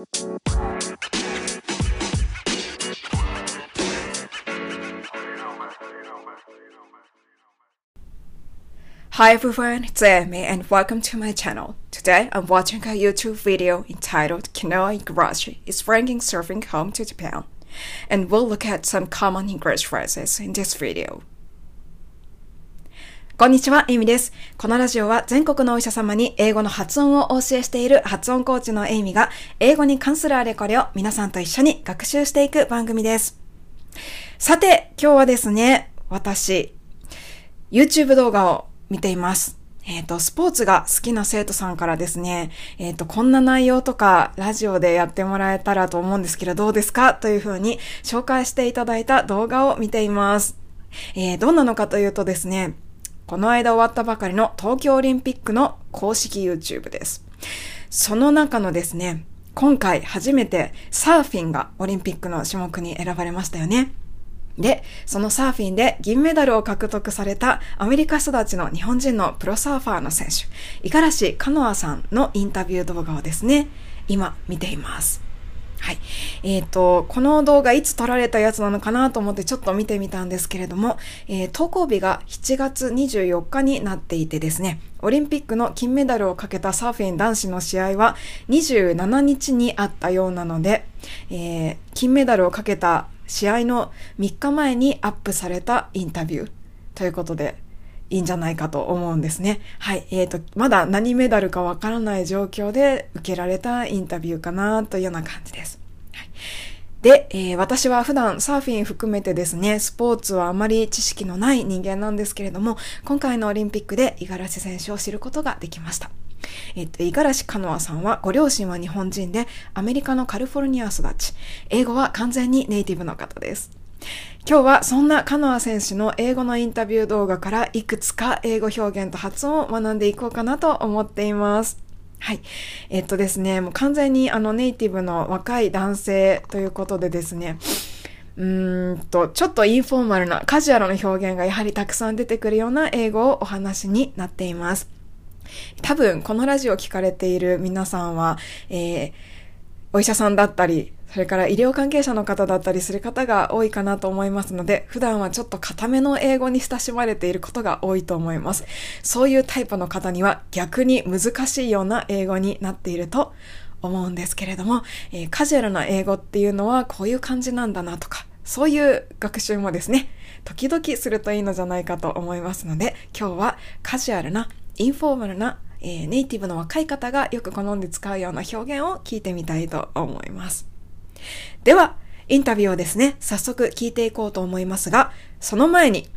Hi everyone, it's Amy and welcome to my channel. Today I'm watching a YouTube video entitled Kinoa Igarashi is bringing surfing home to Japan. And we'll look at some common English phrases in this video. こんにちは、エイミです。このラジオは全国のお医者様に英語の発音をお教えしている発音コーチのエイミが英語に関するあれこれを皆さんと一緒に学習していく番組です。さて、今日はですね、私、YouTube 動画を見ています。えっ、ー、と、スポーツが好きな生徒さんからですね、えっ、ー、と、こんな内容とかラジオでやってもらえたらと思うんですけど、どうですか？というふうに紹介していただいた動画を見ています。えー、どんなのかというとですね、この間終わったばかりの東京オリンピックの公式 YouTube です。その中のですね、今回初めてサーフィンがオリンピックの種目に選ばれましたよね。で、そのサーフィンで銀メダルを獲得されたアメリカ育ちの日本人のプロサーファーの選手、五十嵐カノアさんのインタビュー動画をですね、今見ています。はい。えっ、ー、と、この動画いつ撮られたやつなのかなと思ってちょっと見てみたんですけれども、えー、投稿日が7月24日になっていてですね、オリンピックの金メダルをかけたサーフィン男子の試合は27日にあったようなので、えー、金メダルをかけた試合の3日前にアップされたインタビューということで、いいんじゃないかと思うんですね。はい。えっ、ー、と、まだ何メダルかわからない状況で受けられたインタビューかなというような感じです。はい。で、えー、私は普段サーフィン含めてですね、スポーツはあまり知識のない人間なんですけれども、今回のオリンピックで五十嵐選手を知ることができました。えっと、五十嵐カノアさんは、ご両親は日本人で、アメリカのカリフォルニア育ち、英語は完全にネイティブの方です。今日はそんなカノア選手の英語のインタビュー動画からいくつか英語表現と発音を学んでいこうかなと思っています。はい。えっとですね、もう完全にあのネイティブの若い男性ということでですね、うーんと、ちょっとインフォーマルなカジュアルな表現がやはりたくさん出てくるような英語をお話になっています。多分このラジオを聞かれている皆さんは、えー、お医者さんだったり、それから医療関係者の方だったりする方が多いかなと思いますので、普段はちょっと固めの英語に親しまれていることが多いと思います。そういうタイプの方には逆に難しいような英語になっていると思うんですけれども、えー、カジュアルな英語っていうのはこういう感じなんだなとか、そういう学習もですね、時々するといいのじゃないかと思いますので、今日はカジュアルなインフォーマルな、えー、ネイティブの若い方がよく好んで使うような表現を聞いてみたいと思います。では、インタビューをですね、早速聞いていこうと思いますが、その前に、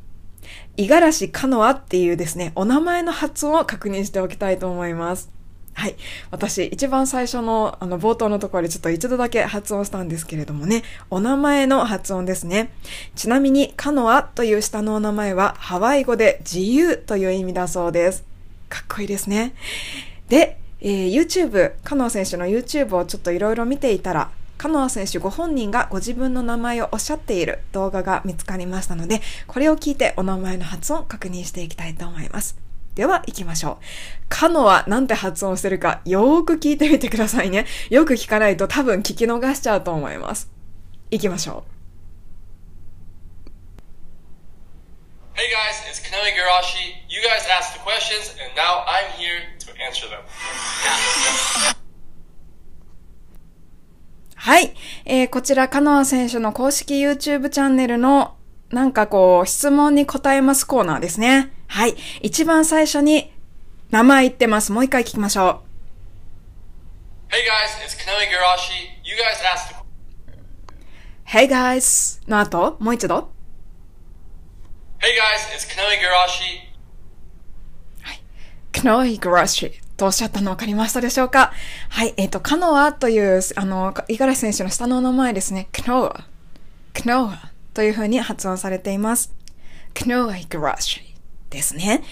五十嵐カノアっていうですね、お名前の発音を確認しておきたいと思います。はい。私、一番最初の、あの、冒頭のところでちょっと一度だけ発音したんですけれどもね、お名前の発音ですね。ちなみに、カノアという下のお名前は、ハワイ語で自由という意味だそうです。かっこいいですね。で、えー、YouTube、カノア選手の YouTube をちょっといろいろ見ていたら、カノア選手ご本人がご自分の名前をおっしゃっている動画が見つかりましたので、これを聞いてお名前の発音を確認していきたいと思います。では、行きましょう。カノアなんて発音してるか、よーく聞いてみてくださいね。よく聞かないと多分聞き逃しちゃうと思います。行きましょう。Hey guys, it's Kanami Garashi. You guys asked the questions, and now I'm here to answer them. はい。えー、こちら、カノア選手の公式 YouTube チャンネルの、なんかこう、質問に答えますコーナーですね。はい。一番最初に、名前言ってます。もう一回聞きましょう。Hey guys, it's Kanami Garashi. You guys asked Hey guys の後、もう一度。Hey guys, it's Kanoe Garashi. はい。k n o e Garashi とおっしゃったの分かりましたでしょうか？はい。えっ、ー、と、カノアという、あの、五十嵐選手の下の名前ですね。k n o a k n o a という風に発音されています。k n o e Garashi ですね。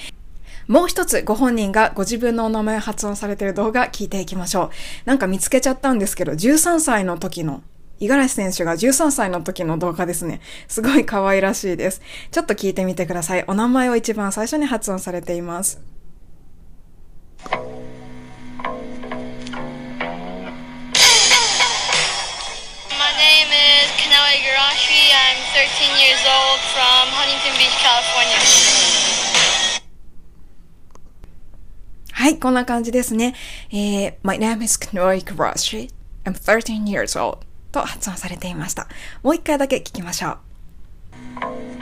もう一つご本人がご自分のお名前を発音されている動画聞いていきましょう。なんか見つけちゃったんですけど、13歳の時の五十嵐選手が13歳の時の動画ですね。すごい可愛らしいです。ちょっと聞いてみてください。お名前を一番最初に発音されています。Garashi. I'm 13 years old from Huntington Beach, California. はい、こんな感じですね。えー、My name is Knoi Garashi. I'm 13 years old. と発音されていました。もう一回だけ聞きましょう。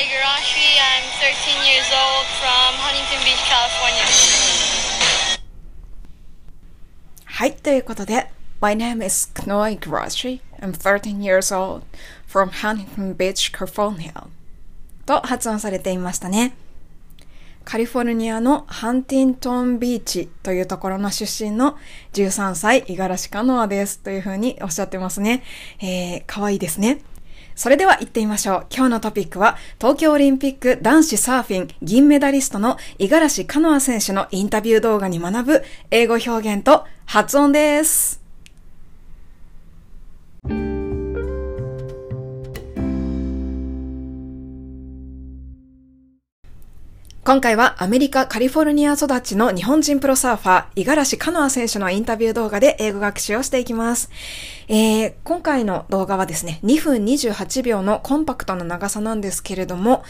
Igarashi. I'm 13 years old from Huntington Beach, California. はい、ということで、My name is Knoy Karashi. I'm 13 years old from Huntington Beach, California. と発音されていましたね。カリフォルニアのハンティントンビーチというところの出身の13歳、五十嵐カノアです。というふうにおっしゃってますね。えー、かわいいですね。それでは行ってみましょう。今日のトピックは、東京オリンピック男子サーフィン銀メダリストの五十嵐カノア選手のインタビュー動画に学ぶ英語表現と発音です。今回はアメリカ・カリフォルニア育ちの日本人プロサーファー、五十嵐カノア選手のインタビュー動画で英語学習をしていきます。えー、今回の動画はですね、2分28秒のコンパクトな長さなんですけれども、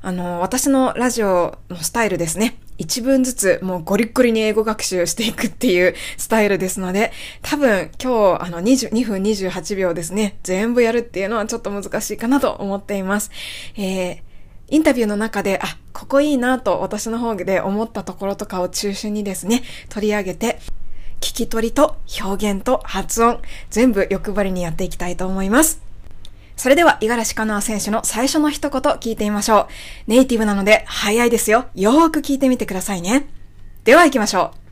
あの、私のラジオのスタイルですね。一文ずつもうゴリッゴリに英語学習していくっていうスタイルですので、多分今日あの22分28秒ですね、全部やるっていうのはちょっと難しいかなと思っています。えーインタビューの中で、あ、ここいいなと私の方で思ったところとかを中心にですね、取り上げて、聞き取りと表現と発音、全部欲張りにやっていきたいと思います。それでは、五十嵐カノア選手の最初の一言聞いてみましょう。ネイティブなので早いですよ。よーく聞いてみてくださいね。では行きましょう。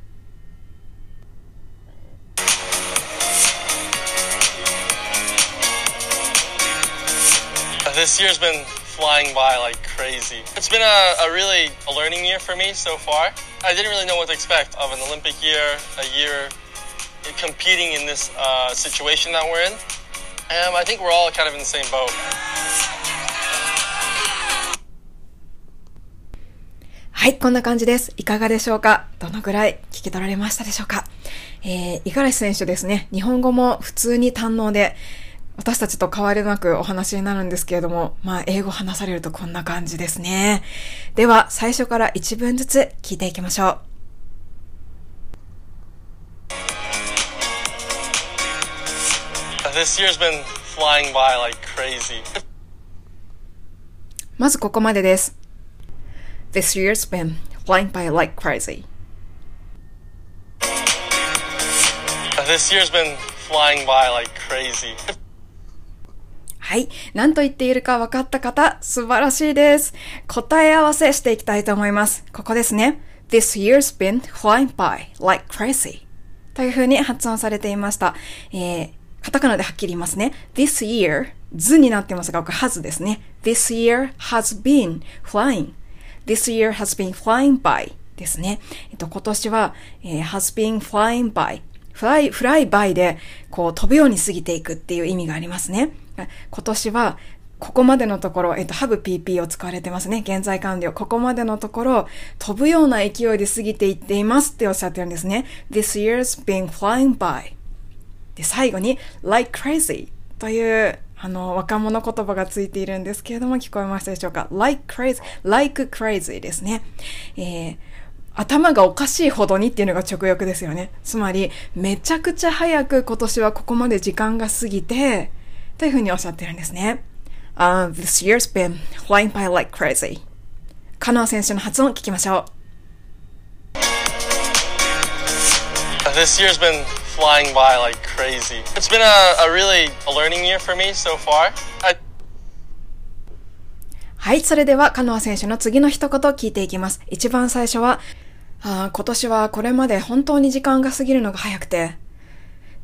This year's been flying by like crazy. It's been a, a really a learning year for me so far. I didn't really know what to expect of an Olympic year, a year competing in this uh, situation that we're in. And I think we're all kind of in the same boat. はい、こんな感じです。いかがでしょうかどのぐらい聞き取られましたでしょうかえー、五十嵐選手ですね、日本語も普通に堪能で、私たちと変わりなくお話になるんですけれども、まあ、英語話されるとこんな感じですね。では、最初から一文ずつ聞いていきましょう。This year's been flying by like crazy. まずここまでです。This year's been flying by like crazy. This year's been flying by like crazy. はい。何と言っているか分かった方、素晴らしいです。答え合わせしていきたいと思います。ここですね。This year's been flying by like crazy. という風に発音されていました。えー、カタカナではっきり言いますね。This year, 図になってますが、これ has ですね。This year has been flying. This year has been flying by ですね。えっと、今年は、えー has been flying by。フライ、フライバイで、こう、飛ぶように過ぎていくっていう意味がありますね。今年は、ここまでのところ、えっと、have PP を使われてますね。現在完了。ここまでのところ、飛ぶような勢いで過ぎていっていますっておっしゃってるんですね。This year's been flying by. で、最後に、like crazy という、あの、若者言葉がついているんですけれども、聞こえましたでしょうか ?like crazy, like crazy ですね。えー頭がおかしいほどにっていうのが直訳ですよね。つまり、めちゃくちゃ早く今年はここまで時間が過ぎて、というふうにおっしゃってるんですね。Uh, this year's been flying by like crazy. カノア選手の発音聞きましょう。This year's been flying by like crazy. It's been a, a really a learning year for me so far. I はい、それでは、カノア選手の次の一言聞いていきます。一番最初は、あー今年はこれまで本当に時間が過ぎるのが早くて、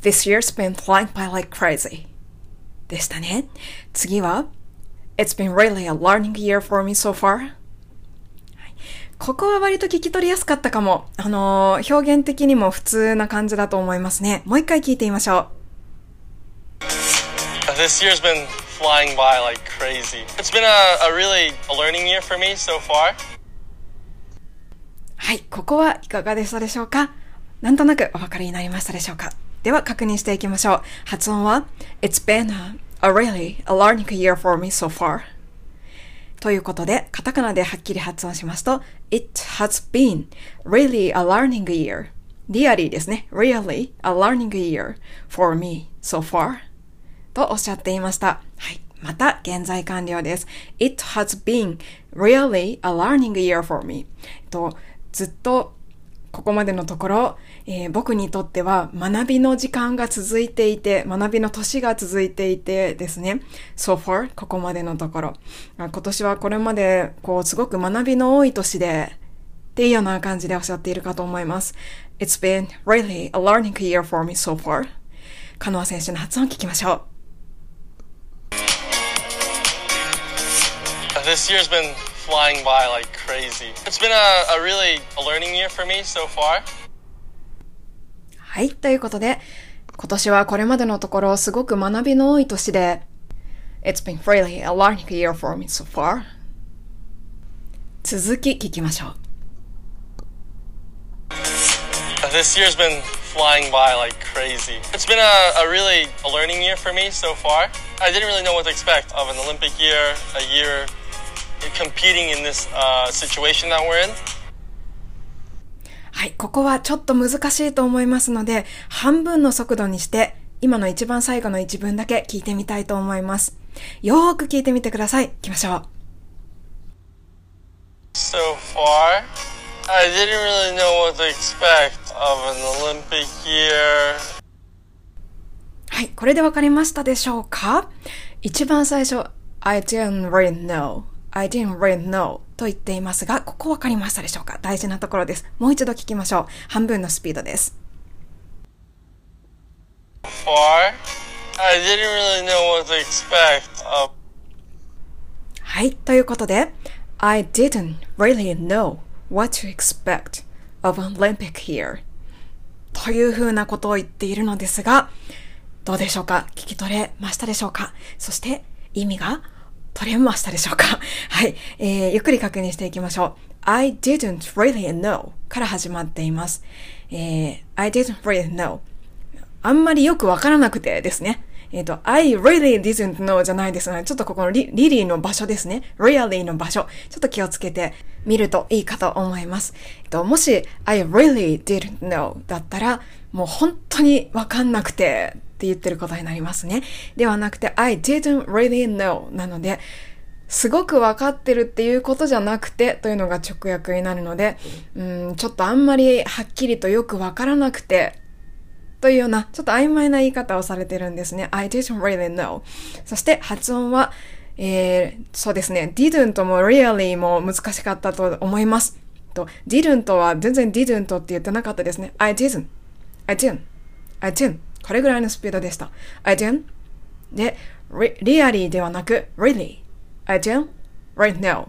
This year's been flying by like crazy. でしたね。次は、It's been really a learning year for me so far. はいここは割と聞き取りやすかったかも。あのー表現的にも普通な感じだと思いますね。もう一回聞いてみましょう。This year's been flying by like crazy. It's been a, a really a learning year for me so far. はい、ここはいかがでしたでしょうかなんとなくお分かりになりましたでしょうかでは確認していきましょう。発音は It's been a, a really a learning year for me so far. ということで、カタカナではっきり発音しますと It has been really a learning year. リアリーですね。really a learning year for me so far. とおっしゃっていました。はい。また、現在完了です。It has been really a learning year for me. とずっとここまでのところ、えー、僕にとっては学びの時間が続いていて、学びの年が続いていてですね。so far, ここまでのところ。今年はこれまで、こう、すごく学びの多い年で、っていうような感じでおっしゃっているかと思います。It's been really a learning year for me so far. カノア選手の発音を聞きましょう。This year's been flying by like crazy. It's been a, a really a learning year for me so far. はい、ということで、今年はこれまでのところすごく学びの多い年で、It's been really a learning year for me so far. 続き聞きましょう。This year's been flying by like crazy. It's been a, a really a learning year for me so far. I didn't really know what to expect of an Olympic year, a year competing in this、uh, situation that we're in. はい、ここはちょっと難しいと思いますので、半分の速度にして、今の一番最後の一文だけ聞いてみたいと思います。よーく聞いてみてください。行きましょう。So far, I didn't really know what to expect of an Olympic year. はい、これでわかりましたでしょうか？一番最初、I didn't really know I didn't really know と言っていますが、ここわかりましたでしょうか？大事なところです。もう一度聞きましょう。半分のスピードです。Really. はい、ということで、I didn't really know what to expect of an Olympic here というふうなことを言っているのですが、どうでしょうか？聞き取れましたでしょうか？そして意味が取れましたでしょうか？はい、えー。ゆっくり確認していきましょう。I didn't really know から始まっています。えー、I didn't really know あんまりよくわからなくてですね。えっ、ー、と、I really didn't know じゃないですので、ちょっとここのリリリーの場所ですね。really の場所。ちょっと気をつけてみるといいかと思います。えっ、と、もし I really didn't know だったら、もう本当にわかんなくてって言ってることになりますね。ではなくて、I didn't really know なので、すごくわかってるっていうことじゃなくてというのが直訳になるので、うん、ちょっとあんまりはっきりとよくわからなくて、というような、ちょっと曖昧な言い方をされてるんですね。I didn't really know. そして発音は、えー、そうですね、didn't も really も難しかったと思います。と、didn't は全然 didn't って言ってなかったですね。I didn't. I didn't. I didn't. これぐらいのスピードでした。I didn't. で、really ではなく really. I didn't right now.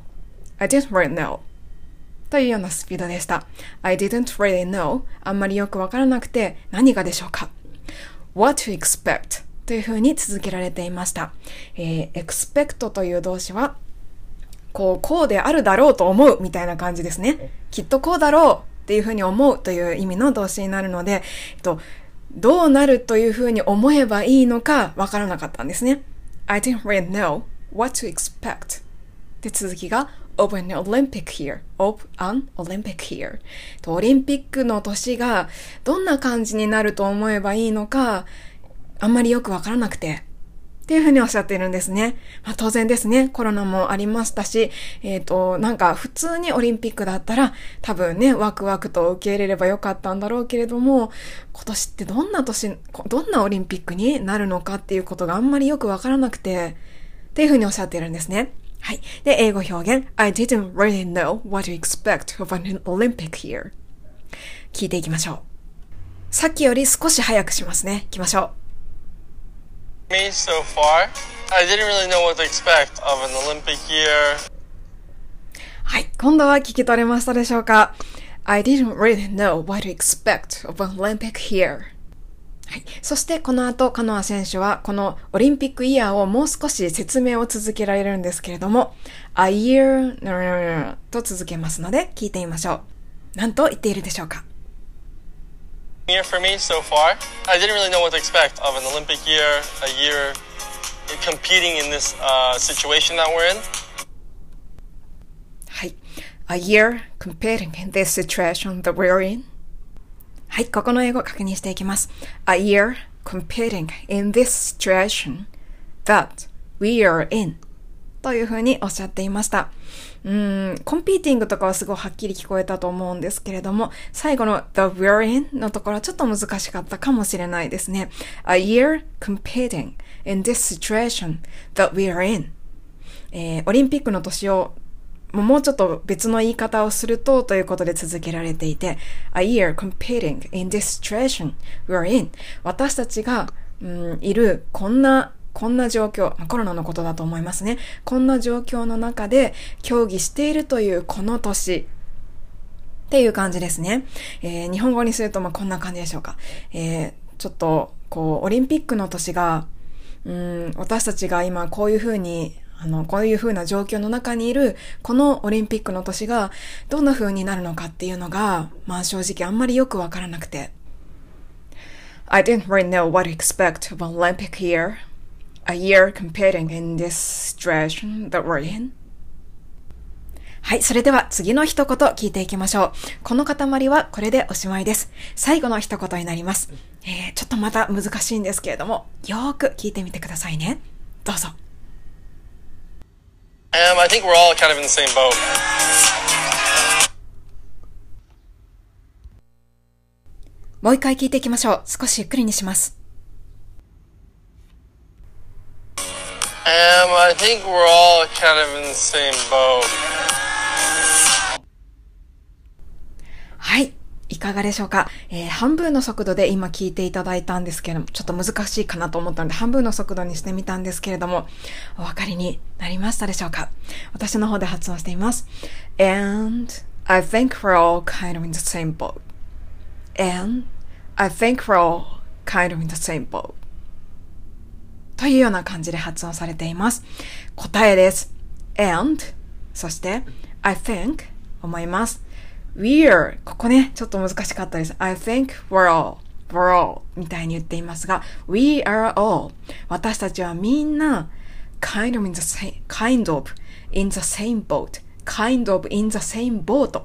I didn't right now. というようなスピードでした。I didn't really know. あんまりよくわからなくて何がでしょうか ?what to expect というふうに続けられていました。えー、expect という動詞はこう、こうであるだろうと思うみたいな感じですね。きっとこうだろうっていうふうに思うという意味の動詞になるので、えっと、どうなるというふうに思えばいいのかわからなかったんですね。I didn't really know what to expect. で、続きが of an Olympic year, of an Olympic year. と、オリンピックの年がどんな感じになると思えばいいのか、あんまりよくわからなくて、っていうふうにおっしゃってるんですね。まあ、当然ですね。コロナもありましたし、えっ、ー、と、なんか普通にオリンピックだったら多分ね、ワクワクと受け入れればよかったんだろうけれども、今年ってどんな年、どんなオリンピックになるのかっていうことがあんまりよくわからなくて、っていうふうにおっしゃってるんですね。はい。で、英語表現。I didn't really know what to expect of an Olympic year. 聞いていきましょう。さっきより少し早くしますね。行きましょう。me so far. I didn't really know what to expect of an Olympic year. はい、今度は聞き取れましたでしょうか ?I didn't really know what to expect of an Olympic year. はい。そしてこの後、カノア選手はこのオリンピックイヤーをもう少し説明を続けられるんですけれども、a year と続けますので聞いてみましょう。何と言っているでしょうか year for me so far. I didn't really know what to expect of an Olympic year, a year competing in this uh, situation that we're in. はい。A year competing in this situation that we're in. はい、ここの英語確認していきます。A year competing in this situation that we are in というふうにおっしゃっていました。うん、コンピーティングとかはすごいはっきり聞こえたと思うんですけれども、最後の the we're in のところはちょっと難しかったかもしれないですね。A year competing in this situation that we are in えー、オリンピックの年をもうちょっと別の言い方をするとということで続けられていて、a year competing in this situation we're in 私たちが、うん、いるこんなこんな状況、コロナのことだと思いますね。こんな状況の中で競技しているというこの年っていう感じですね。えー、日本語にするとまあこんな感じでしょうか。えー、ちょっとこうオリンピックの年が、うん、私たちが今こういうふうにあの、こういう風な状況の中にいる、このオリンピックの年がどんな風になるのかっていうのが、まあ正直あんまりよくわからなくて。I didn't really know what to expect of Olympic year. A year competing in this situation that we're in. はい。それでは次の一言聞いていきましょう。この塊はこれでおしまいです。最後の一言になります。えー、ちょっとまた難しいんですけれども、よーく聞いてみてくださいね。どうぞ。Um, I think we're all kind of in the same boat. もう一回聞いていきましょう。少しゆっくりにします。Um, I think we're all kind of in the same boat. はい。 いかがでしょうか、えー、半分の速度で今聞いていただいたんですけれども、ちょっと難しいかなと思ったので、半分の速度にしてみたんですけれども、お分かりになりましたでしょうか？私の方で発音しています。And I think we're all kind of in the same boat. And I think we're all kind of in the same boat. というような感じで発音されています。答えです。and そして I think 思います。We're ここね、ちょっと難しかったです。I think we're all we're all みたいに言っていますが we are all 私たちはみんな kind of in the same kind of in the same boat kind of in the same boat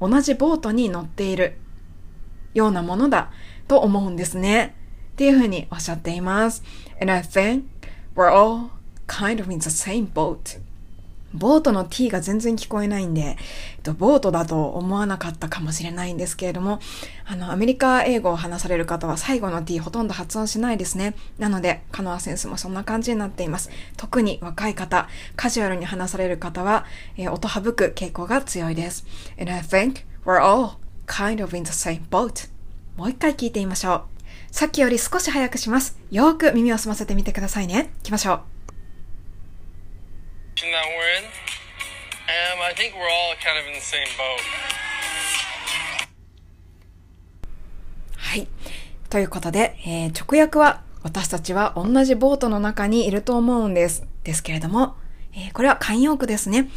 同じボートに乗っているようなものだと思うんですね。っていうふうにおっしゃっています。And I think we're all kind of in the same boat. ボートの t が全然聞こえないんで、えっと、ボートだと思わなかったかもしれないんですけれども、あの、アメリカ英語を話される方は最後の t ほとんど発音しないですね。なので、カノアセンスもそんな感じになっています。特に若い方、カジュアルに話される方は、えー、音省く傾向が強いです。And I think we're all kind of in the same boat. もう一回聞いてみましょう。さっきより少し早くします。よーく耳を澄ませてみてくださいね。行きましょう。That we're in. Um, I think we're all kind of in the same boat. はい。ということで、えー、直訳は私たちは同じボートの中にいると思うんです。ですけれども、えー、これは慣用句ですね。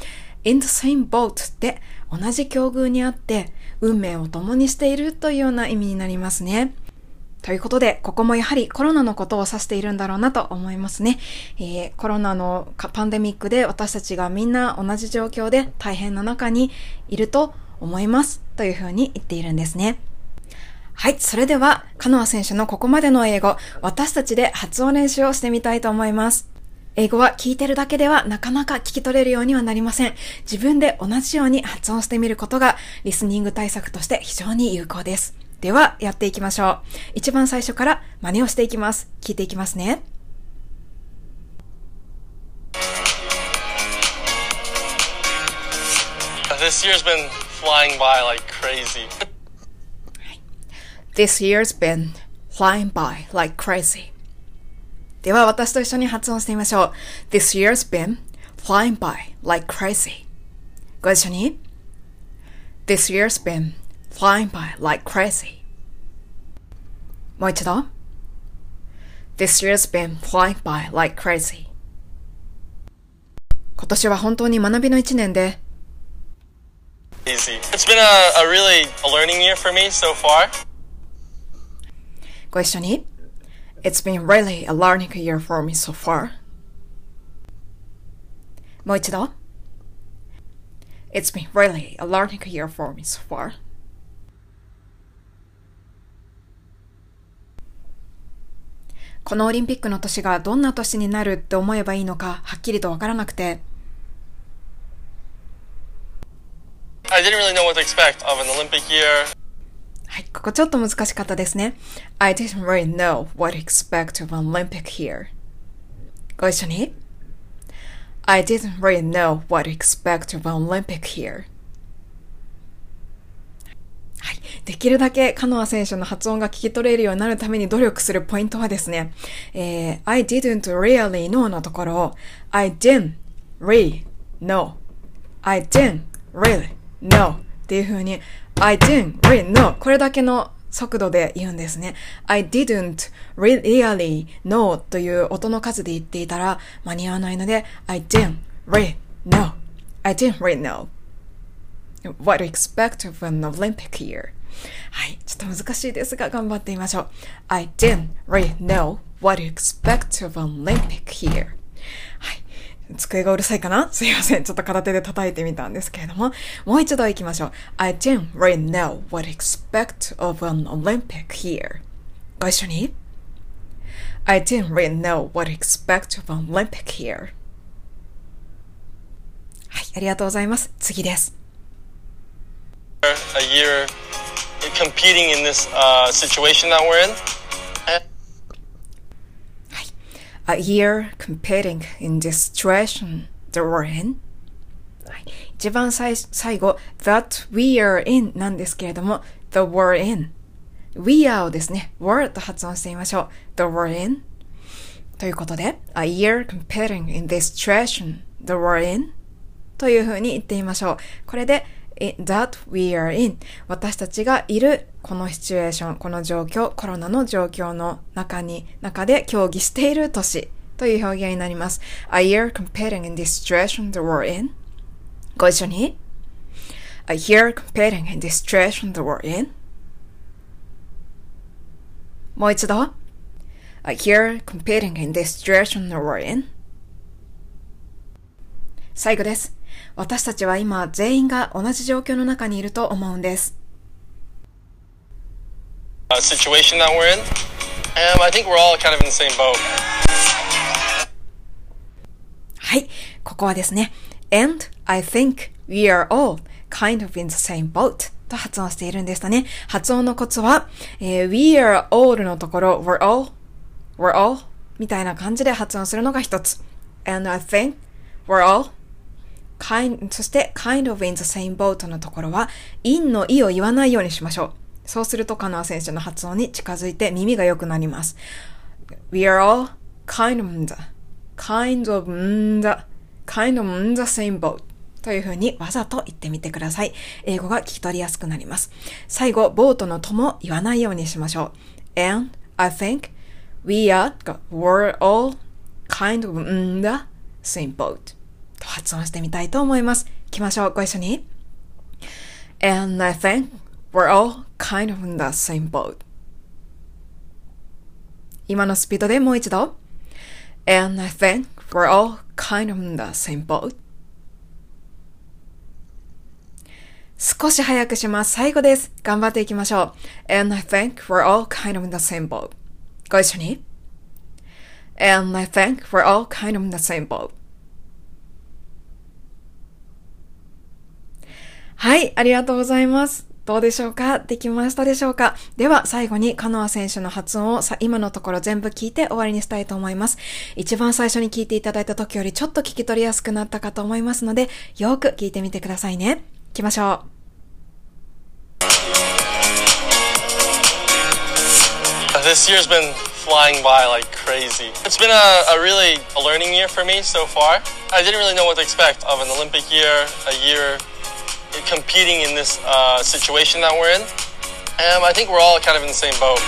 in the same boat って同じ境遇にあって運命を共にしているというような意味になりますね。ということで、ここもやはりコロナのことを指しているんだろうなと思いますね。えー、コロナのパンデミックで私たちがみんな同じ状況で大変な中にいると思いますというふうに言っているんですね。はい。それでは、カノア選手のここまでの英語、私たちで発音練習をしてみたいと思います。英語は聞いてるだけではなかなか聞き取れるようにはなりません。自分で同じように発音してみることがリスニング対策として非常に有効です。では、やっていきましょう。一番最初から真似をしていきます。聞いていきますね。This year's been flying by like crazy. This year's been flying by like crazy. では私と一緒に発音してみましょう。This year's been flying by like crazy. ご一緒に。This year's been flying by like crazy. もう一度。This year's been flying by like crazy. 今年は本当に学びの一年で Easy. It's been a, a really a learning year for me so far. ご一緒に。It's been really a learning year for me so far. もう一度。It's been really a learning year for me so far. このオリンピックの年がどんな年になるって思えばいいのかはっきりとわからなくて.はい、ここちょっと難しかったですね。I didn't really know what to expect of an Olympic year. ご一緒に。I didn't really know what to expect of an Olympic year. はい。できるだけカノア選手の発音が聞き取れるようになるために努力するポイントはですね、えー、I didn't really know のところを I didn't really know I didn't really know っていう風に I didn't really know これだけの速度で言うんですね。I didn't really know という音の数で言っていたら間に合わないので I didn't really know I didn't really know what to expect of an Olympic year. はい。ちょっと難しいですが、頑張ってみましょう。I didn't really know what to expect of an Olympic year. はい。机がうるさいかなすいません。ちょっと片手で叩いてみたんですけれども、もう一度行きましょう。I didn't really know what to expect of an Olympic year. ご一緒に。I didn't really know what to expect of an Olympic year. はい。ありがとうございます。次です。 A year competing in this uh, situation that we're in. a year competing in this situation that we're in. はい、一番最最後、that we are in なんですけれども、the we're in。we are をですね、were と発音してみましょう。the we're in。ということで、a year competing in this situation that we're in というふうに言ってみましょう。これで、 that we are in 私たちがいるこのシチュエーション、この状況、コロナの状況の中に、中で協議している年という表現になります。A year competing in this situation that we're in ご一緒に A year competing in this situation that we're in もう一度 A year competing in this situation that we're in 最後です。私たちは今全員が同じ状況の中にいると思うんです。Uh. Um. はい。ここはですね。And I think we are all kind of in the same boat と発音しているんでしたね。発音のコツは、えー we are all のところ we're all, we're all みたいな感じで発音するのが一つ。And I think we're all kind, そして kind of in the same boat のところは in の i を言わないようにしましょう。そうするとカノア選手の発音に近づいて耳が良くなります。We are all kind of in the, kind of in the, kind of in the same boat というふうにわざと言ってみてください。英語が聞き取りやすくなります。最後、ボートのとも言わないようにしましょう。And I think we are, we're all kind of in the same boat 発音してみたいと思います。行きましょう。ご一緒に。And I think we're all kind of in the same boat. 今のスピードでもう一度。And I think we're all kind of in the same boat. 少し早くします。最後です。頑張っていきましょう。And I think we're all kind of in the same boat. ご一緒に。And I think we're all kind of in the same boat. はい、ありがとうございます。どうでしょうか？できましたでしょうか？では最後にカノア選手の発音をさ今のところ全部聞いて終わりにしたいと思います。一番最初に聞いていただいた時よりちょっと聞き取りやすくなったかと思いますので、よく聞いてみてくださいね。行きましょう。This year's been flying by like crazy. It's been a, a really a learning year for me so far. I didn't really know what to expect of an Olympic year, a year competing in this uh, situation that we're in. Um, I think we're all kind of in the same boat.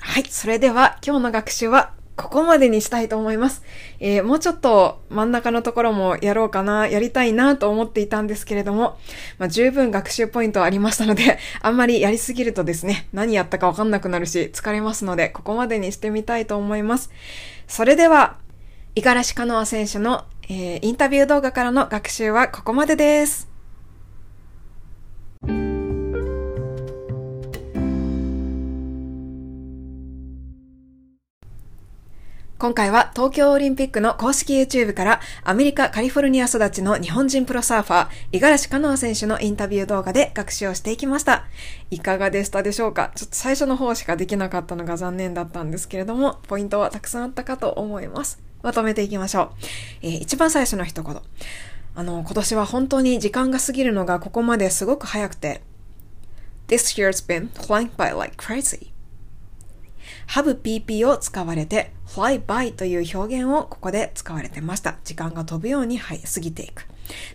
はい。それでは今日の学習はここまでにしたいと思います。えー、もうちょっと真ん中のところもやろうかな、やりたいなと思っていたんですけれども、まあ、十分学習ポイントありましたので、あんまりやりすぎるとですね、何やったかわかんなくなるし、疲れますので、ここまでにしてみたいと思います。それでは、五十嵐カノア選手の、えー、インタビュー動画からの学習はここまでです。今回は東京オリンピックの公式 YouTube からアメリカ・カリフォルニア育ちの日本人プロサーファー、五十嵐カノア選手のインタビュー動画で学習をしていきました。いかがでしたでしょうか？ちょっと最初の方しかできなかったのが残念だったんですけれども、ポイントはたくさんあったかと思います。まとめていきましょう。えー、一番最初の一言。あの、今年は本当に時間が過ぎるのがここまですごく早くて、This year's been flying by like crazy. have pp を使われて fly by という表現をここで使われてました。時間が飛ぶように、はい、過ぎていく。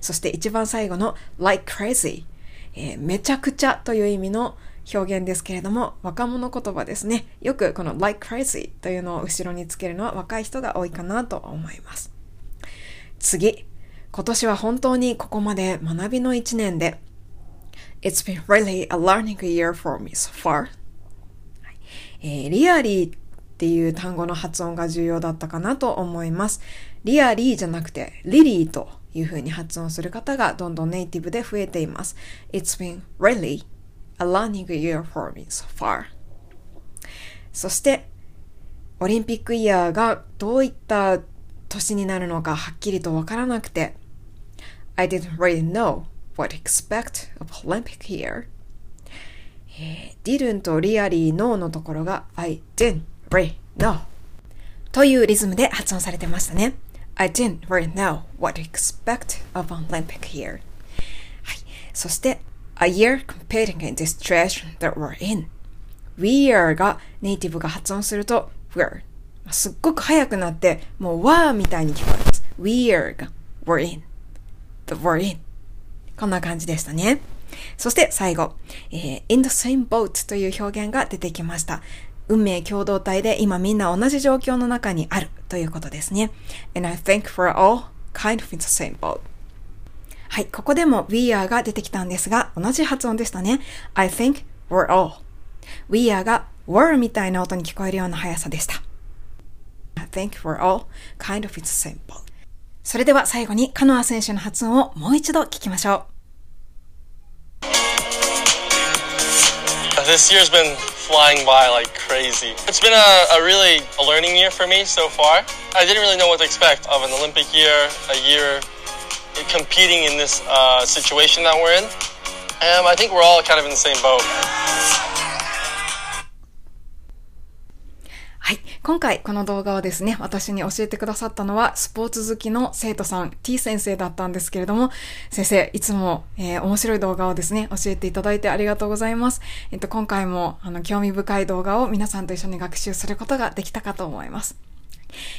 そして一番最後の like crazy、えー、めちゃくちゃという意味の表現ですけれども、若者言葉ですね。よくこの like crazy というのを後ろにつけるのは若い人が多いかなと思います。次。今年は本当にここまで学びの一年で It's been really a learning year for me so far. えー、リアリーっていう単語の発音が重要だったかなと思います。リアリーじゃなくて、リリーという風に発音する方がどんどんネイティブで増えています。It's been really a learning year for me so far. そして、オリンピックイヤーがどういった年になるのかはっきりとわからなくて、I didn't really know what to expect of Olympic year. えー、didn't と really know のところが I didn't really know というリズムで発音されてましたね。I didn't really know what to expect of Olympic year. はい。そして、a year competing in this situation that we're in. We are がネイティブが発音すると we're すっごく速くなってもう w みたいに聞こえます。We are が we're in. The we're in. こんな感じでしたね。そして最後、えー、in the same boat という表現が出てきました。運命共同体で今みんな同じ状況の中にあるということですね。And I think we're all kind of in the same boat. はい、ここでも we are が出てきたんですが、同じ発音でしたね。I think we're all. we are が were みたいな音に聞こえるような速さでした。I think we're all kind of in the same boat. それでは最後にカノア選手の発音をもう一度聞きましょう。This year's been flying by like crazy. It's been a, a, really a learning year for me so far. I didn't really know what to expect of an Olympic year, a year competing in this uh, situation that we're in. And I think we're all kind of in the same boat. はい。今回この動画をですね、私に教えてくださったのはスポーツ好きの生徒さん T 先生だったんですけれども、先生、いつも、えー、面白い動画をですね、教えていただいてありがとうございます。えっと、今回もあの興味深い動画を皆さんと一緒に学習することができたかと思います。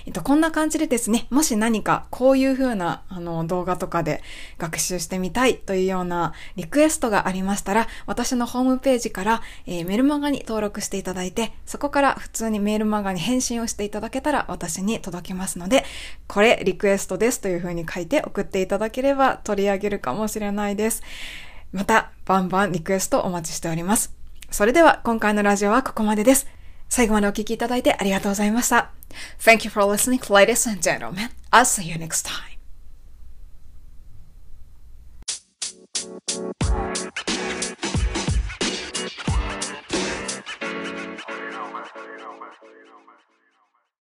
えっと、こんな感じでですね、もし何かこういう風なあの動画とかで学習してみたいというようなリクエストがありましたら、私のホームページから、えー、メルマガに登録していただいて、そこから普通にメールマガに返信をしていただけたら私に届きますので、これリクエストですという風に書いて送っていただければ取り上げるかもしれないです。また、バンバンリクエストお待ちしております。それでは今回のラジオはここまでです。最後までお聴きいただいてありがとうございました。Thank you for listening, ladies and gentlemen. I'll see you next time.